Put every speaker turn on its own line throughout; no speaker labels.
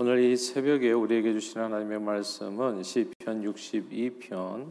오늘 이 새벽에 우리에게 주신 하나님의 말씀은 시편 62편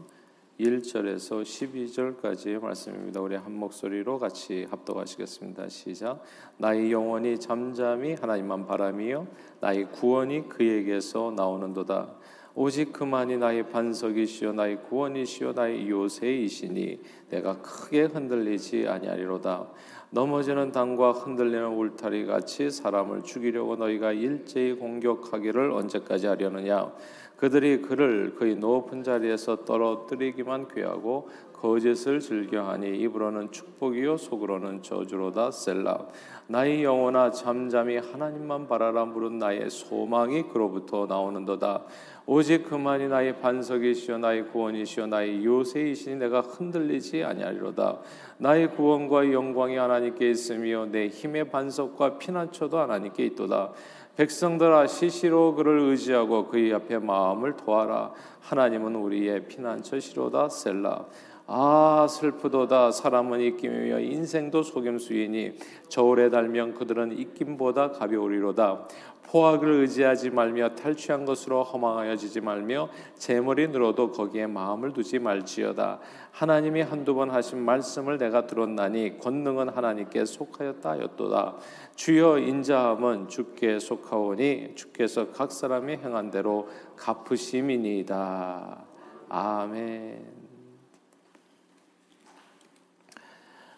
1절에서 12절까지의 말씀입니다. 우리 한 목소리로 같이 합독하시겠습니다. 시작. 나의 영혼이 잠잠히 하나님만 바라며 나의 구원이 그에게서 나오는도다. 오직 그만이 나의 반석이시요 나의 구원이시요 나의 요새이시니 내가 크게 흔들리지 아니하리로다. 넘어지는 당과 흔들리는 울타리 같이 사람을 죽이려고 너희가 일제히 공격하기를 언제까지 하려느냐? 그들이 그를 그의 높은 자리에서 떨어뜨리기만 귀하고 거짓을 즐겨하니 입으로는 축복이요 속으로는 저주로다 셀라 나의 영혼아 잠잠히 하나님만 바라라 물은 나의 소망이 그로부터 나오는도다 오직 그만이 나의 반석이시요 나의 구원이시요 나의 요새이시니 내가 흔들리지 아니하리로다 나의 구원과 영광이 하나님께 있으며 내 힘의 반석과 피난처도 하나님께 있도다. 백성들아 시시로 그를 의지하고 그의 앞에 마음을 도하라. 하나님은 우리의 피난처시로다 셀라. 아 슬프도다. 사람은 입김이며 인생도 속임수이니 저울에 달면 그들은 입김보다 가벼우리로다. 포악을 의지하지 말며 탈취한 것으로 허망하여지지 말며 재물이 늘어도 거기에 마음을 두지 말지어다. 하나님이 한두 번 하신 말씀을 내가 들었나니 권능은 하나님께 속하였다 하였도다. 주여 인자함은 주께 속하오니 주께서 각 사람이 행한 대로 갚으심이니이다. 아멘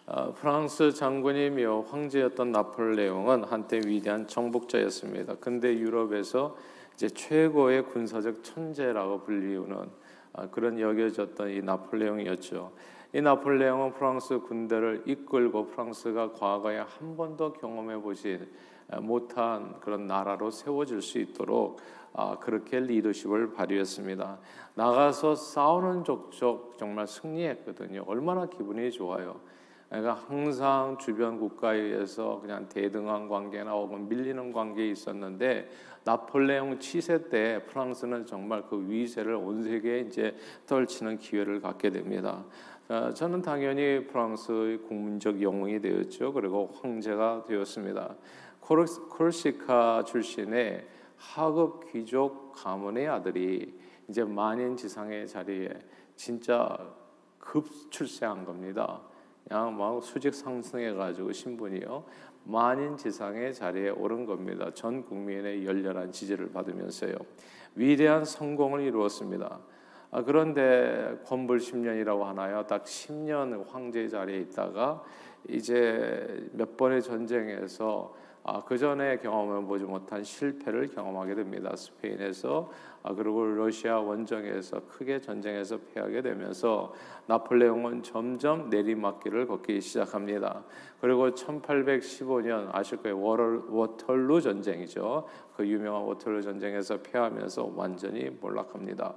어, 프랑스 장군이며 황제였던 나폴레옹은 한때 위대한 정복자였습니다. 근대 유럽에서 이제 최고의 군사적 천재라고 불리우는 아, 그런 여겨졌던 이 나폴레옹이었죠. 이 나폴레옹은 프랑스 군대를 이끌고 프랑스가 과거에 한 번도 경험해 보지 못한 그런 나라로 세워질 수 있도록 아, 그렇게 리더십을 발휘했습니다. 나가서 싸우는 족족 정말 승리했거든요. 얼마나 기분이 좋아요. 그러니까 항상 주변 국가에 의해서 그냥 대등한 관계나 혹은 밀리는 관계에 있었는데 나폴레옹 치세 때 프랑스는 정말 그 위세를 온 세계에 이제 떨치는 기회를 갖게 됩니다. 어, 저는 당연히 프랑스의 국민적 영웅이 되었죠. 그리고 황제가 되었습니다. 코르시카 출신의 하급 귀족 가문의 아들이 이제 만인 지상의 자리에 진짜 급 출세한 겁니다. 그냥 막 수직 상승해 가지고 신분이요 만인 지상의 자리에 오른 겁니다. 전 국민의 열렬한 지지를 받으면서요 위대한 성공을 이루었습니다. 아, 그런데 권불 10년이라고 하나요? 딱 10년 황제 자리에 있다가 이제 몇 번의 전쟁에서 아, 그 전에 경험해 보지 못한 실패를 경험하게 됩니다. 스페인에서 아, 그리고 러시아 원정에서 크게 전쟁에서 패하게 되면서 나폴레옹은 점점 내리막길을 걷기 시작합니다. 그리고 1815년 아실 거예요. 워털루 전쟁이죠. 그 유명한 워털루 전쟁에서 패하면서 완전히 몰락합니다.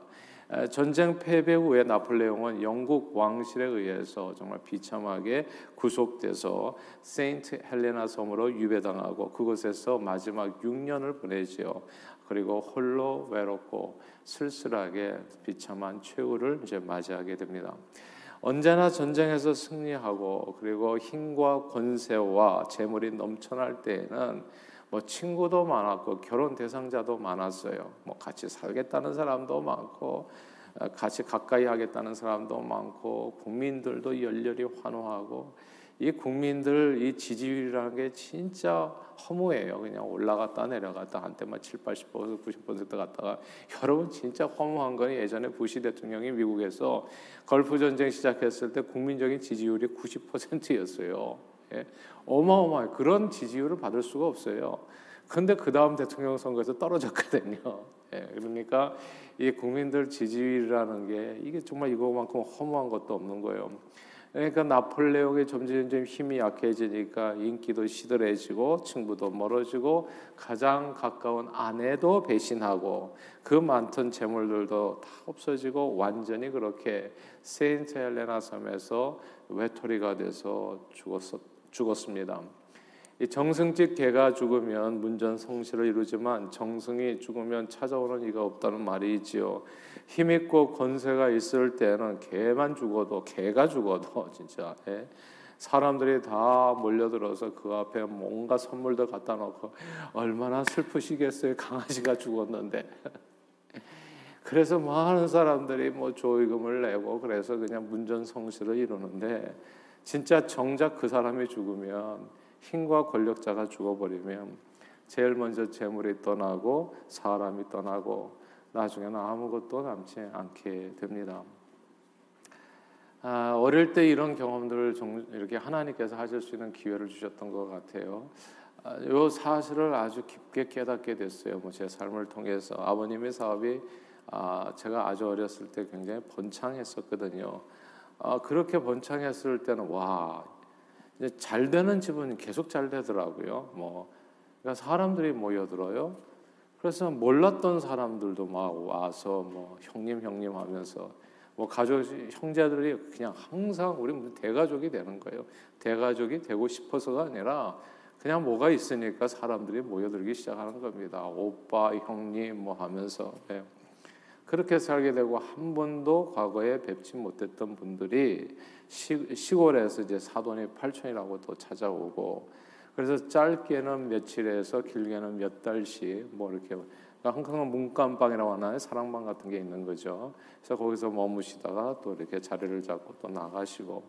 전쟁 패배 후에 나폴레옹은 영국 왕실에 의해서 정말 비참하게 구속돼서 세인트 헬레나 섬으로 유배당하고 그곳에서 마지막 6년을 보내지요. 그리고 홀로 외롭고 쓸쓸하게 비참한 최후를 이제 맞이하게 됩니다. 언제나 전쟁에서 승리하고 그리고 힘과 권세와 재물이 넘쳐날 때에는 뭐 친구도 많았고 결혼 대상자도 많았어요. 뭐 같이 살겠다는 사람도 많고 어, 같이 가까이 하겠다는 사람도 많고 국민들도 열렬히 환호하고 이 국민들 이 지지율이라는 게 진짜 허무해요. 그냥 올라갔다 내려갔다 한때만 7, 80%, 90% 갔다가 여러분 진짜 허무한 건 예전에 부시 대통령이 미국에서 걸프 전쟁 시작했을 때 국민적인 지지율이 90%였어요. 예. 어마어마해. 그런 지지율을 받을 수가 없어요. 근데 그 다음 대통령 선거에서 떨어졌거든요. 예. 그러니까 이 국민들 지지율이라는 게 이게 정말 이거만큼 허무한 것도 없는 거예요. 그러니까 나폴레옹의 점점점 힘이 약해지니까 인기도 시들해지고 친구도 멀어지고 가장 가까운 아내도 배신하고 그 많던 재물들도 다 없어지고 완전히 그렇게 세인트 헬레나 섬에서 외톨이가 돼서 죽었, 죽었습니다. 이 정승집 개가 죽으면 문전성시를 이루지만 정승이 죽으면 찾아오는 이가 없다는 말이 있지요. 힘 있고 권세가 있을 때는 개만 죽어도 개가 죽어도 진짜 예. 사람들이 다 몰려들어서 그 앞에 뭔가 선물도 갖다 놓고 얼마나 슬프시겠어요. 강아지가 죽었는데. 그래서 많은 사람들이 뭐 조의금을 내고 그래서 그냥 문전성시를 이루는데 진짜 정작 그 사람이 죽으면 힘과 권력자가 죽어버리면 제일 먼저 재물이 떠나고 사람이 떠나고 나중에는 아무것도 남지 않게 됩니다. 아, 어릴 때 이런 경험들을 이렇게 하나님께서 하실 수 있는 기회를 주셨던 것 같아요. 아, 요 사실을 아주 깊게 깨닫게 됐어요. 뭐 제 삶을 통해서 아버님의 사업이 아, 제가 아주 어렸을 때 굉장히 번창했었거든요. 아, 그렇게 번창했을 때는 와, 이제 잘 되는 집은 계속 잘 되더라고요. 뭐 그러니까 사람들이 모여들어요. 그래서 몰랐던 사람들도 막 와서 뭐 형님 형님 하면서 뭐 가족 형제들이 그냥 항상 우리 대가족이 되는 거예요. 대가족이 되고 싶어서가 아니라 그냥 뭐가 있으니까 사람들이 모여들기 시작하는 겁니다. 오빠, 형님 뭐 하면서 네. 그렇게 살게 되고 한 번도 과거에 뵙지 못했던 분들이 시, 골에서 이제 사돈이 팔촌이라고 또 찾아오고 그래서 짧게는 며칠에서 길게는 몇 달씩 뭐 이렇게 항상 문간방이라고 하나요? 사랑방 같은 게 있는 거죠. 그래서 거기서 머무시다가 또 이렇게 자리를 잡고 또 나가시고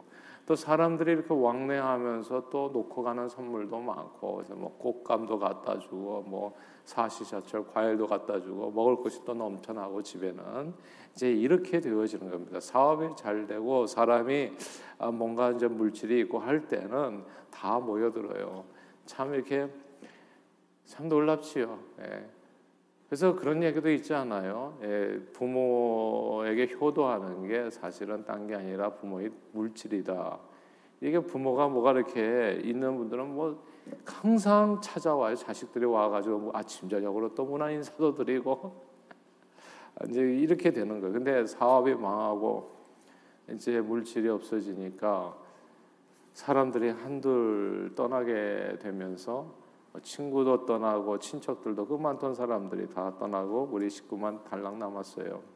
또 사람들이 이렇게 왕래하면서 또 놓고 가는 선물도 많고 그래서 뭐 꽃감도 갖다 주고 뭐 사시사철 과일도 갖다 주고 먹을 것이 또 넘쳐나고 집에는 이제 이렇게 되어지는 겁니다. 사업이 잘 되고 사람이 아, 뭔가 이제 물질이 있고 할 때는 다 모여들어요. 참 이렇게 참 놀랍지요. 예. 그래서 그런 얘기도 있지 않아요. 예, 부모에게 효도하는 게 사실은 딴 게 아니라 부모의 물질이다. 이게 부모가 뭐가 이렇게 있는 분들은 뭐 항상 찾아와요. 자식들이 와가지고 뭐 아침 저녁으로 또 문화 인사도 드리고 이제 이렇게 되는 거예요. 근데 사업이 망하고 이제 물질이 없어지니까 사람들이 한둘 떠나게 되면서 뭐 친구도 떠나고 친척들도 그 많던 사람들이 다 떠나고 우리 식구만 달랑 남았어요.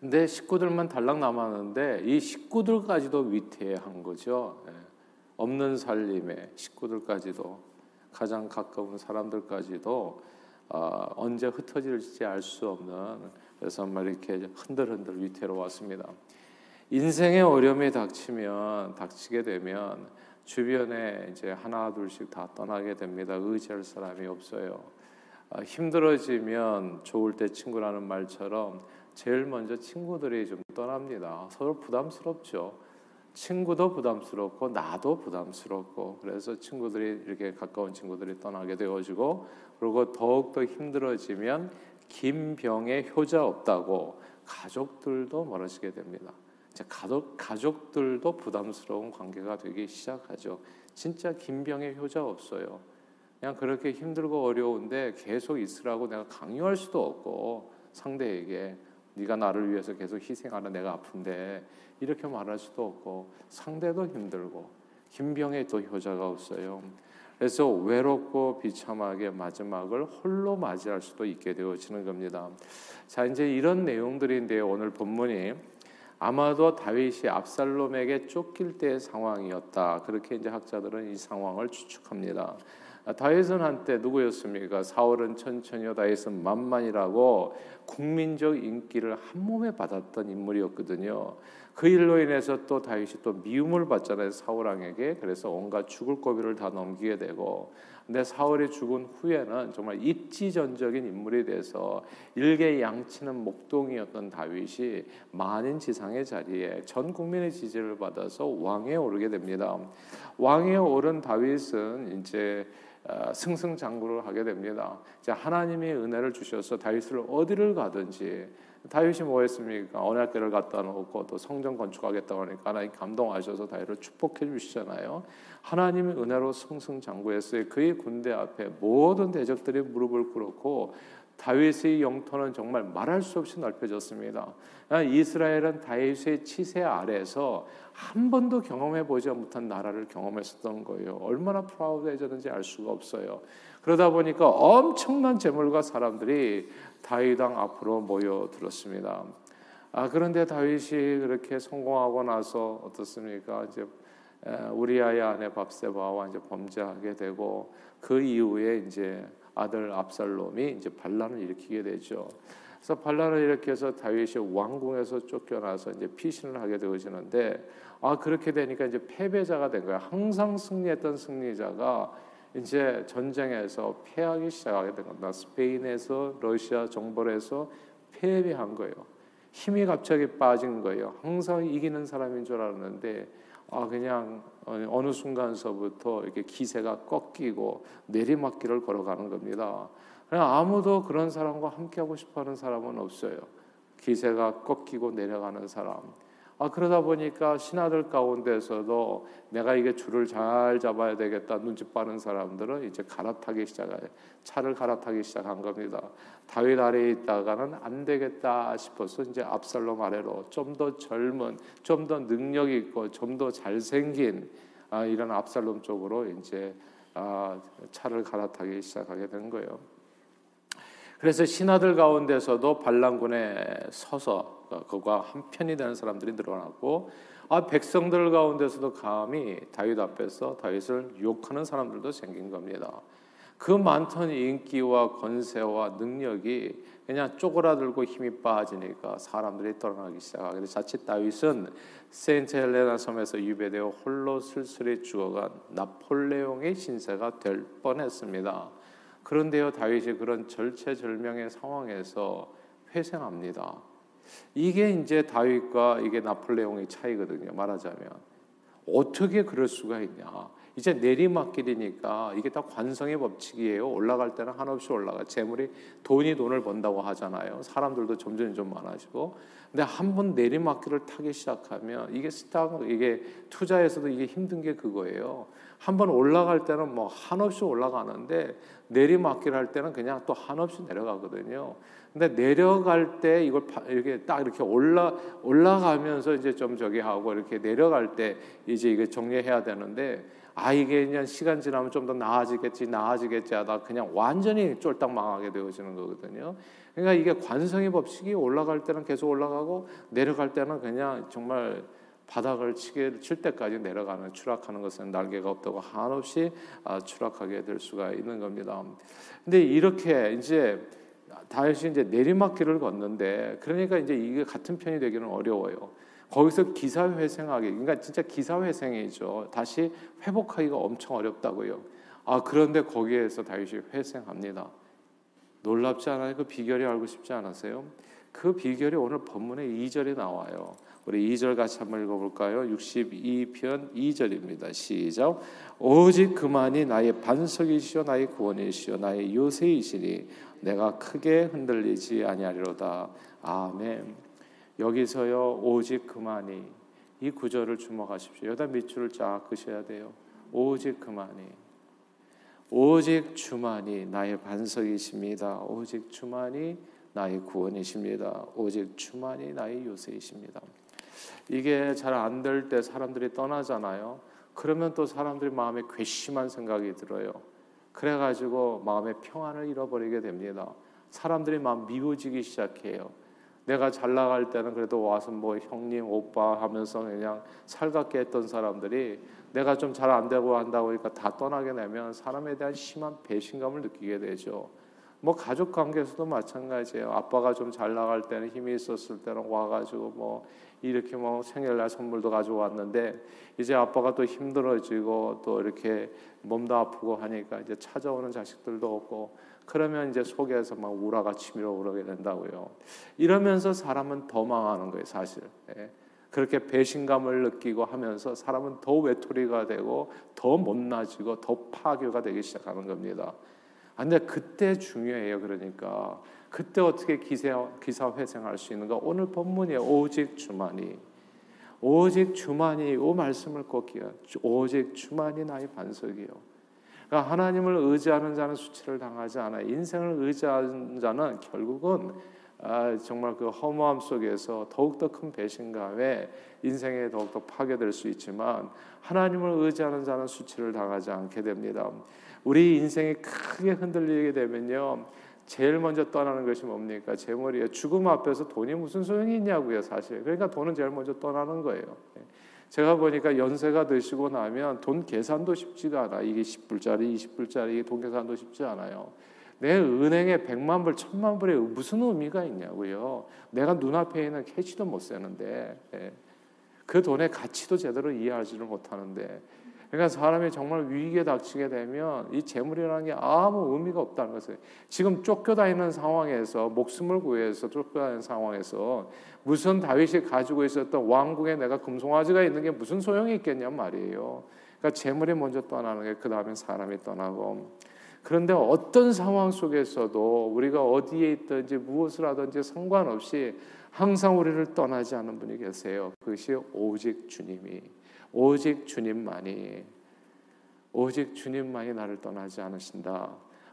근데 식구들만 달랑 남았는데 이 식구들까지도 위태한 거죠. 예. 없는 살림에 식구들까지도 가장 가까운 사람들까지도 어, 언제 흩어질지 알 수 없는 그래서 막 이렇게 흔들흔들 위태로웠습니다. 인생의 어려움이 닥치면 닥치게 되면 주변에 이제 하나 둘씩 다 떠나게 됩니다. 의지할 사람이 없어요. 아, 힘들어지면 좋을 때 친구라는 말처럼 제일 먼저 친구들이 좀 떠납니다. 서로 부담스럽죠. 친구도 부담스럽고 나도 부담스럽고 그래서 친구들이 이렇게 가까운 친구들이 떠나게 되어지고 그리고 더욱 더 힘들어지면 김병에 효자 없다고 가족들도 멀어지게 됩니다. 가족 가족들도 부담스러운 관계가 되기 시작하죠. 진짜 김병의 효자 없어요. 그냥 그렇게 힘들고 어려운데 계속 있으라고 내가 강요할 수도 없고 상대에게 네가 나를 위해서 계속 희생하는 내가 아픈데 이렇게 말할 수도 없고 상대도 힘들고 김병의 또 효자가 없어요. 그래서 외롭고 비참하게 마지막을 홀로 맞이할 수도 있게 되어지는 겁니다. 자 이제 이런 내용들인데 오늘 본문이 아마도 다윗이 압살롬에게 쫓길 때의 상황이었다. 그렇게 이제 학자들은 이 상황을 추측합니다. 다윗은 한때 누구였습니까? 사울은 천천히요, 다윗은 만만이라고 국민적 인기를 한 몸에 받았던 인물이었거든요. 그 일로 인해서 또 다윗이 또 미움을 받잖아요 사울 왕에게. 그래서 온갖 죽을 고비를 다 넘기게 되고 근데 사울이 죽은 후에는 정말 입지전적인 인물이 돼서 일개 양치는 목동이었던 다윗이 만인 지상의 자리에 전 국민의 지지를 받아서 왕에 오르게 됩니다. 왕에 오른 다윗은 이제 어, 승승장구를 하게 됩니다. 이제 하나님이 은혜를 주셔서 다윗을 어디를 가든지 다윗이 뭐 했습니까? 언약궤를 갖다 놓고 또 성전 건축하겠다고 하니까 하나님 감동하셔서 다윗을 축복해 주시잖아요. 하나님의 은혜로 승승장구했어요. 그의 군대 앞에 모든 대적들이 무릎을 꿇었고 다윗의 영토는 정말 말할 수 없이 넓혀졌습니다. 이스라엘은 다윗의 치세 아래에서 한 번도 경험해 보지 못한 나라를 경험했었던 거예요. 얼마나 프라우드해졌는지 알 수가 없어요. 그러다 보니까 엄청난 재물과 사람들이 다윗왕 앞으로 모여들었습니다. 아 그런데 다윗이 그렇게 성공하고 나서 어떻습니까? 이제 우리아의 아내 밥세바와 이제 범죄하게 되고 그 이후에 이제 아들 압살롬이 이제 반란을 일으키게 되죠. 그래서 반란을 일으켜서 다윗이 왕궁에서 쫓겨나서 이제 피신을 하게 되어지는데 아 그렇게 되니까 이제 패배자가 된 거야. 항상 승리했던 승리자가 이제 전쟁에서 패하기 시작하게 된 겁니다. 스페인에서 러시아 정벌에서 패배한 거예요. 힘이 갑자기 빠진 거예요. 항상 이기는 사람인 줄 알았는데 아 그냥 어느 순간서부터 이렇게 기세가 꺾이고 내리막길을 걸어가는 겁니다. 그냥 아무도 그런 사람과 함께하고 싶어하는 사람은 없어요. 기세가 꺾이고 내려가는 사람. 아 그러다 보니까 신하들 가운데서도 내가 이게 줄을 잘 잡아야 되겠다 눈치 빠른 사람들은 이제 갈아타기 시작해 차를 갈아타기 시작한 겁니다. 다윗 아래에 있다가는 안 되겠다 싶어서 이제 압살롬 아래로 좀 더 젊은, 좀 더 능력 있고 좀 더 잘생긴 아, 이런 압살롬 쪽으로 이제 아, 차를 갈아타기 시작하게 된 거예요. 그래서 신하들 가운데서도 반란군에 서서 그가 한 편이 되는 사람들이 늘어났고 아 백성들 가운데서도 감히 다윗 앞에서 다윗을 욕하는 사람들도 생긴 겁니다. 그 많던 인기와 권세와 능력이 그냥 쪼그라들고 힘이 빠지니까 사람들이 떠나기 시작하게 자칫 다윗은 세인트 헬레나 섬에서 유배되어 홀로 슬슬히 죽어간 나폴레옹의 신세가 될 뻔했습니다. 그런데요, 다윗이 그런 절체절명의 상황에서 회생합니다. 이게 이제 다윗과 이게 나폴레옹의 차이거든요. 말하자면 어떻게 그럴 수가 있냐? 이제 내리막길이니까 이게 다 관성의 법칙이에요. 올라갈 때는 한없이 올라가. 재물이 돈이 돈을 번다고 하잖아요. 사람들도 점점 좀 많아지고. 근데 한 번 내리막길을 타기 시작하면 이게 스탁 이게 투자에서도 이게 힘든 게 그거예요. 한 번 올라갈 때는 뭐 한없이 올라가는데 내리막길 할 때는 그냥 또 한없이 내려가거든요. 근데 내려갈 때 이걸 이렇게 딱 이렇게 올라 올라가면서 이제 좀 저기 하고 이렇게 내려갈 때 이제 이게 정리해야 되는데 아 이게 그냥 시간 지나면 좀 더 나아지겠지 나아지겠지 하다 그냥 완전히 쫄딱 망하게 되어지는 거거든요. 그러니까 이게 관성의 법칙이 올라갈 때는 계속 올라가고 내려갈 때는 그냥 정말 바닥을 치게 칠 때까지 내려가는 추락하는 것은 날개가 없다고 한없이 아, 추락하게 될 수가 있는 겁니다. 근데 이렇게 이제 다윗이 이제 내리막길을 걷는데 그러니까 이제 이게 같은 편이 되기는 어려워요. 거기서 기사회생하기, 그러니까 진짜 기사회생이죠. 다시 회복하기가 엄청 어렵다고요. 아 그런데 거기에서 다윗이 회생합니다. 놀랍지 않아요? 그 비결이 알고 싶지 않으세요? 그 비결이 오늘 본문의 2절에 나와요. 우리 2절 같이 한번 읽어볼까요? 62편 2절입니다. 시작. 오직 그만이 나의 반석이시요 나의 구원이시요 나의 요새이시니 내가 크게 흔들리지 아니하리로다. 아멘. 여기서요 오직 그만이 이 구절을 주목하십시오. 여기다 밑줄을 쫙 그셔야 돼요. 오직 그만이 오직 주만이 나의 반석이십니다. 오직 주만이 나의 구원이십니다. 오직 주만이 나의 요새이십니다. 이게 잘 안 될 때 사람들이 떠나잖아요. 그러면 또 사람들이 마음에 괘씸한 생각이 들어요. 그래가지고 마음의 평안을 잃어버리게 됩니다. 사람들이 막 미워지기 시작해요. 내가 잘 나갈 때는 그래도 와서 뭐 형님 오빠 하면서 그냥 살갑게 했던 사람들이 내가 좀 잘 안 되고 한다고 하니까 다 떠나게 되면 사람에 대한 심한 배신감을 느끼게 되죠. 뭐 가족 관계에서도 마찬가지예요. 아빠가 좀 잘 나갈 때는 힘이 있었을 때는 와가지고 뭐 이렇게 뭐 생일날 선물도 가져왔는데 이제 아빠가 또 힘들어지고 또 이렇게 몸도 아프고 하니까 이제 찾아오는 자식들도 없고 그러면 이제 속에서 막 우라가 치밀어 오르게 된다고요. 이러면서 사람은 더 망하는 거예요, 사실. 예. 그렇게 배신감을 느끼고 하면서 사람은 더 외톨이가 되고 더 못나지고 더 파괴가 되기 시작하는 겁니다. 아, 근데 그때 중요해요. 그러니까 그때 어떻게 기사 기사 회생할 수 있는가? 오늘 본문이 오직 주만이 오직 주만이 오 말씀을 꼭 기억. 오직 주만이 나의 반석이요. 그러니까 하나님을 의지하는 자는 수치를 당하지 않아. 인생을 의지하는 자는 결국은 아, 정말 그 허무함 속에서 더욱더 큰 배신감에 인생에 더욱더 파괴될 수 있지만 하나님을 의지하는 자는 수치를 당하지 않게 됩니다. 우리 인생이 크게 흔들리게 되면요. 제일 먼저 떠나는 것이 뭡니까? 제 머리에 죽음 앞에서 돈이 무슨 소용이 있냐고요, 사실. 그러니까 돈은 제일 먼저 떠나는 거예요. 제가 보니까 연세가 드시고 나면 돈 계산도 쉽지가 않아. 이게 10불짜리, 20불짜리 돈 계산도 쉽지 않아요. 내 은행에 100만 불, 1000만 불에 무슨 의미가 있냐고요. 내가 눈앞에 있는 캐시도 못 세는데 예. 그 돈의 가치도 제대로 이해하지를 못하는데 그러니까 사람이 정말 위기에 닥치게 되면 이 재물이라는 게 아무 의미가 없다는 것을 지금 쫓겨다니는 상황에서 목숨을 구해서 쫓겨다니는 상황에서 무슨 다윗이 가지고 있었던 왕궁에 내가 금송아지가 있는 게 무슨 소용이 있겠냔 말이에요. 그러니까 재물이 먼저 떠나는 게 그 다음에 사람이 떠나고 그런데 어떤 상황 속에서도 우리가 어디에 있든지 무엇을 하든지 상관없이 항상 우리를 떠나지 않는 분이 계세요. 그것이 오직 주님이 오직 주님만이 오직 주님만이 나를 떠나지 않으신다.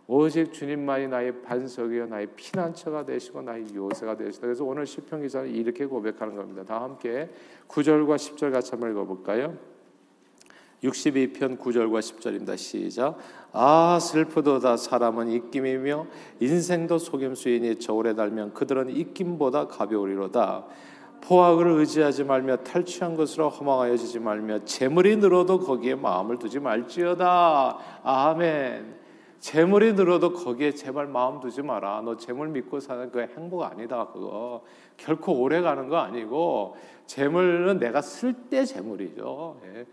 오직 주님만이 나의 반석이요 나의 피난처가 되시고 나의 요새가 되시다. 그래서 오늘 시편 기자는 이렇게 고백하는 겁니다. 다 함께 9절과 10절 같이 한번 읽어 볼까요? 62편 9절과 10절입니다. 시작. 아 슬프도다 사람은 입김이며 인생도 속임수이니 저울에 달면 그들은 입김보다 가벼우리로다. 포악을 의지하지 말며 탈취한 것으로 허망하여지지 말며 재물이 늘어도 거기에 마음을 두지 말지어다. 아멘. 재물이 늘어도 거기에 제발 마음 두지 마라. 너 재물 믿고 사는 그 행복 아니다. 그거 결코 오래 가는 거 아니고 재물은 내가 쓸 때 재물이죠. 예.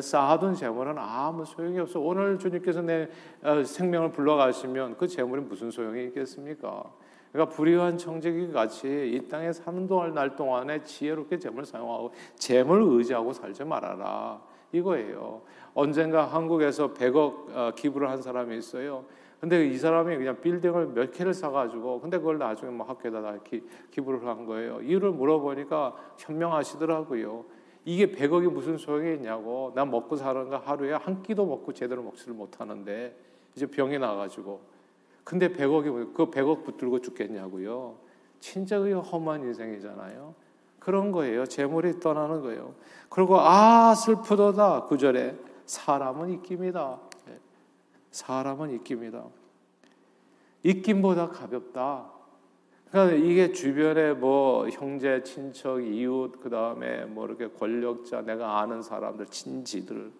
쌓아둔 재물은 아무 소용이 없어. 오늘 주님께서 내 어, 생명을 불러가시면 그 재물이 무슨 소용이 있겠습니까? 그러니까 불의한 청지기 같이 이 땅에 사는 동안 날 동안에 지혜롭게 재물 사용하고 재물 의지하고 살지 말아라 이거예요. 언젠가 한국에서 100억 어, 기부를 한 사람이 있어요. 근데 이 사람이 그냥 빌딩을 몇 개를 사가지고 근데 그걸 나중에 뭐 학교에다 기, 기부를 한 거예요. 이유를 물어보니까 현명하시더라고요. 이게 100억이 무슨 소용이 있냐고. 난 먹고 사는 거 하루에 한 끼도 먹고 제대로 먹지를 못하는데 이제 병이 나가지고 근데 100억이 그 100억 붙들고 죽겠냐고요. 그 험한 인생이잖아요. 그런 거예요. 재물이 떠나는 거예요. 그리고 아 슬프도다 구절에 사람은 입김이다. 네. 사람은 입김이다. 입김보다 가볍다. 그러니까 이게 주변에 뭐 형제, 친척, 이웃, 그 다음에 뭐 이렇게 권력자, 내가 아는 사람들, 친지들.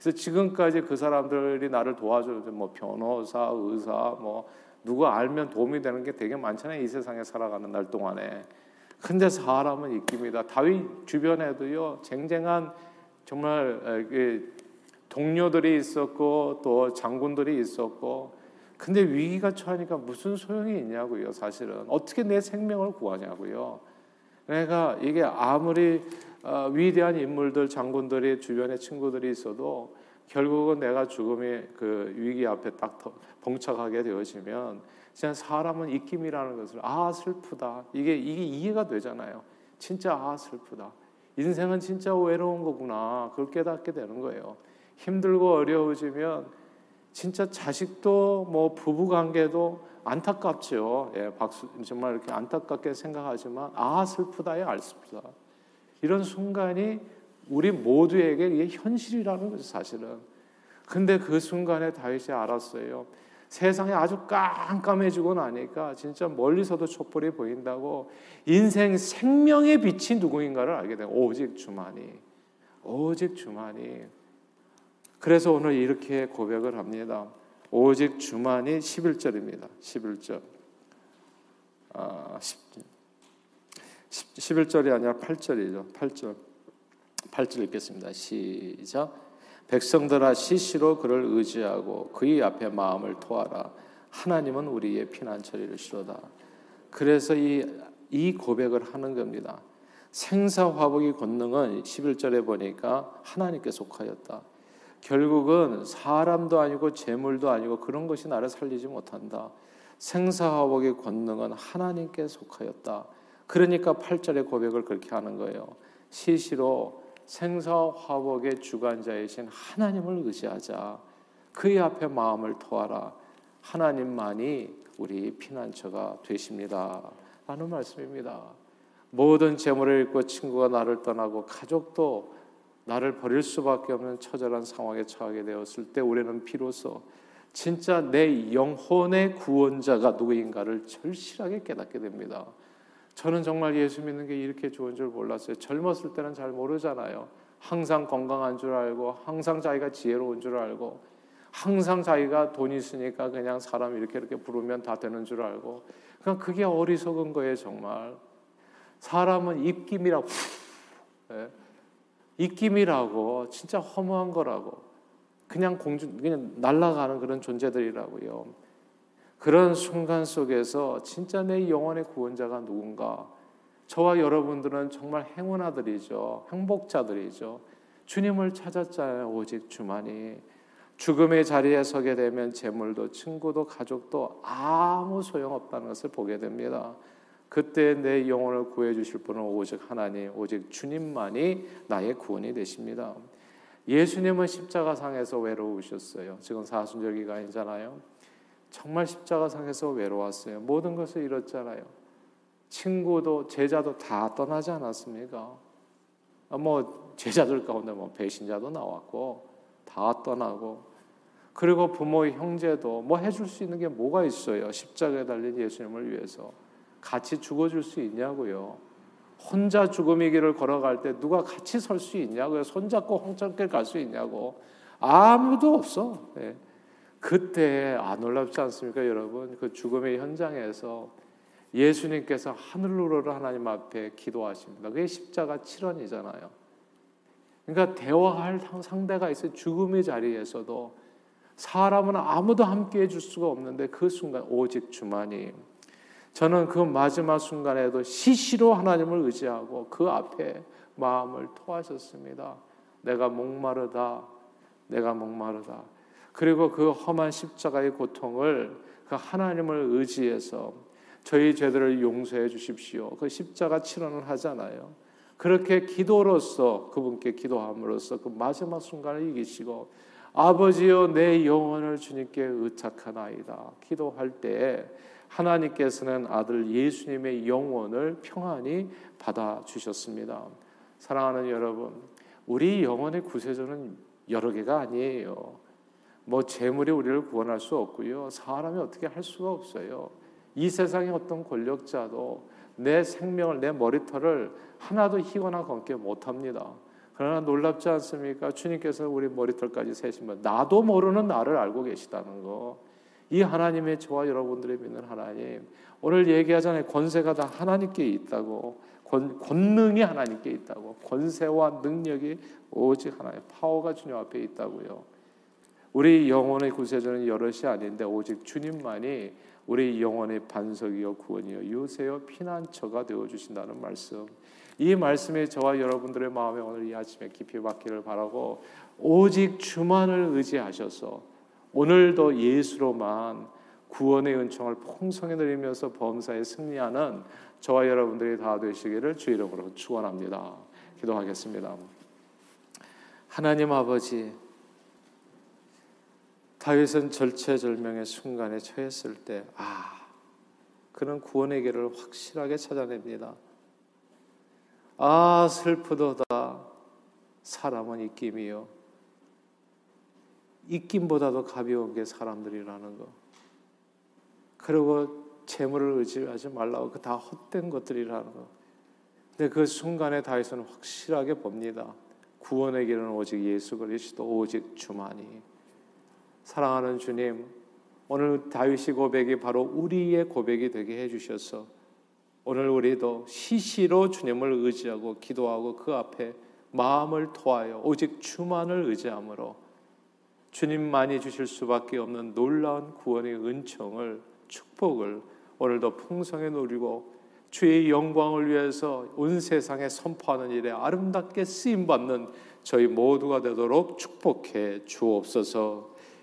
네. 그래서 지금까지 그 사람들이 나를 도와줘요. 뭐 변호사, 의사, 뭐 누구 알면 도움이 되는 게 되게 많잖아요. 이 세상에 살아가는 날 동안에. 근데 사람은 입깁니다. 다윗 주변에도요 쟁쟁한 정말 동료들이 있었고 또 장군들이 있었고 근데 위기가 처하니까 무슨 소용이 있냐고요. 사실은 어떻게 내 생명을 구하냐고요. 내가 이게 아무리 어, 위대한 인물들, 장군들이 주변에 친구들이 있어도 결국은 내가 죽음의 그 위기 앞에 딱 봉착하게 되어지면 그냥 사람은 입김이라는 것을 아 슬프다 이게 이게 이해가 되잖아요. 진짜 아 슬프다. 인생은 진짜 외로운 거구나. 그걸 깨닫게 되는 거예요. 힘들고 어려워지면 진짜 자식도 뭐 부부 관계도 안타깝죠. 예, 박수 정말 이렇게 안타깝게 생각하지만 아 슬프다야 알 슬프다. 이런 순간이 우리 모두에게 이게 현실이라는 거죠, 사실은. 근데 그 순간에 다윗이 알았어요. 세상이 아주 깜깜해지고 나니까 진짜 멀리서도 촛불이 보인다고 인생 생명의 빛이 누구인가를 알게 된 오직 주만이 오직 주만이 그래서 오늘 이렇게 고백을 합니다. 오직 주만이 11절입니다. 11절. 아, 11절이 아니라 8절이죠. 8절. 8절 읽겠습니다. 시작. 백성들아 시시로 그를 의지하고 그의 앞에 마음을 토하라. 하나님은 우리의 피난처리를 시로다. 그래서 이, 이 고백을 하는 겁니다. 생사화복의 권능은 11절에 보니까 하나님께 속하였다. 결국은 사람도 아니고 재물도 아니고 그런 것이 나를 살리지 못한다. 생사화복의 권능은 하나님께 속하였다. 그러니까 8절의 고백을 그렇게 하는 거예요. 시시로 생사 화복의 주관자이신 하나님을 의지하자. 그의 앞에 마음을 토하라. 하나님만이 우리 피난처가 되십니다. 라는 말씀입니다. 모든 재물을 잃고 친구가 나를 떠나고 가족도 나를 버릴 수밖에 없는 처절한 상황에 처하게 되었을 때 우리는 비로소 진짜 내 영혼의 구원자가 누구인가를 절실하게 깨닫게 됩니다. 저는 정말 예수 믿는 게 이렇게 좋은 줄 몰랐어요. 젊었을 때는 잘 모르잖아요. 항상 건강한 줄 알고 항상 자기가 지혜로운 줄 알고 항상 자기가 돈 있으니까 그냥 사람 이렇게 이렇게 부르면 다 되는 줄 알고 그냥 그게 어리석은 거예요 정말 사람은 입김이라고 예? 입김이라고 진짜 허무한 거라고 그냥 공중 그냥 날아가는 그런 존재들이라고요. 그런 순간 속에서 진짜 내 영혼의 구원자가 누군가? 저와 여러분들은 정말 행운아들이죠. 행복자들이죠. 주님을 찾았잖아요. 오직 주만이. 죽음의 자리에 서게 되면 재물도 친구도 가족도 아무 소용없다는 것을 보게 됩니다. 그때 내 영혼을 구해 주실 분은 오직 하나님, 오직 주님만이 나의 구원이 되십니다. 예수님은 십자가상에서 외로우셨어요. 지금 사순절 기간이잖아요. 정말 십자가상에서 외로웠어요. 모든 것을 잃었잖아요. 친구도 제자도 다 떠나지 않았습니까? 아, 뭐 제자들 가운데 뭐 배신자도 나왔고 다 떠나고 그리고 부모 형제도 뭐 해줄 수 있는 게 뭐가 있어요? 십자가에 달린 예수님을 위해서 같이 죽어줄 수 있냐고요. 혼자 죽음의 길을 걸어갈 때 누가 같이 설 수 있냐고요. 손잡고 홍천길 갈 수 있냐고. 아무도 없어. 네. 그때 안 놀랍지 않습니까, 여러분? 그 죽음의 현장에서 예수님께서 하늘로를 하나님 앞에 기도하십니다. 그게 십자가 7원이잖아요. 그러니까 대화할 상대가 있어요. 죽음의 자리에서도 사람은 아무도 함께 해줄 수가 없는데 그 순간 오직 주만이 저는 그 마지막 순간에도 시시로 하나님을 의지하고 그 앞에 마음을 토하셨습니다. 내가 목마르다. 내가 목마르다. 그리고 그 험한 십자가의 고통을 그 하나님을 의지해서 저희 죄들을 용서해 주십시오. 그 십자가 치료는 하잖아요. 그렇게 기도로서 그분께 기도함으로써 그 마지막 순간을 이기시고 아버지여 내 영혼을 주님께 의탁하나이다. 기도할 때 하나님께서는 아들 예수님의 영혼을 평안히 받아 주셨습니다. 사랑하는 여러분, 우리 영혼의 구세주는 여러 개가 아니에요. 뭐 재물이 우리를 구원할 수 없고요. 사람이 어떻게 할 수가 없어요. 이 세상의 어떤 권력자도 내 생명을 내 머리털을 하나도 희거나 건게 못합니다. 그러나 놀랍지 않습니까? 주님께서 우리 머리털까지 세시면 나도 모르는 나를 알고 계시다는 거. 이 하나님의 저와 여러분들의 믿는 하나님 오늘 얘기하잖아요 권세가 다 하나님께 있다고 권, 권능이 하나님께 있다고 권세와 능력이 오직 하나님 파워가 주님 앞에 있다고요 우리 영혼의 구세주는 여럿이 아닌데 오직 주님만이 우리 영혼의 반석이요 구원이요 요새요 피난처가 되어 주신다는 말씀. 이 말씀이 저와 여러분들의 마음에 오늘 이 아침에 깊이 받기를 바라고 오직 주만을 의지하셔서 오늘도 예수로만 구원의 은총을 풍성히 누리면서 범사에 승리하는 저와 여러분들이 다 되시기를 주 이름으로 축원합니다. 기도하겠습니다. 하나님 아버지 다윗은 절체절명의 순간에 처했을 때 아, 그는 구원의 길을 확실하게 찾아냅니다. 아, 슬프도다. 사람은 입김이요. 입김보다도 가벼운 게 사람들이라는 거. 그리고 재물을 의지하지 말라고 그 다 헛된 것들이라는 거. 근데 그 순간에 다윗은 확실하게 봅니다. 구원의 길은 오직 예수 그리스도 오직 주만이. 사랑하는 주님, 오늘 다윗의 고백이 바로 우리의 고백이 되게 해주셔서 오늘 우리도 시시로 주님을 의지하고 기도하고 그 앞에 마음을 토하여 오직 주만을 의지함으로 주님만이 주실 수밖에 없는 놀라운 구원의 은총을 축복을 오늘도 풍성히 누리고 주의 영광을 위해서 온 세상에 선포하는 일에 아름답게 쓰임 받는 저희 모두가 되도록 축복해 주옵소서.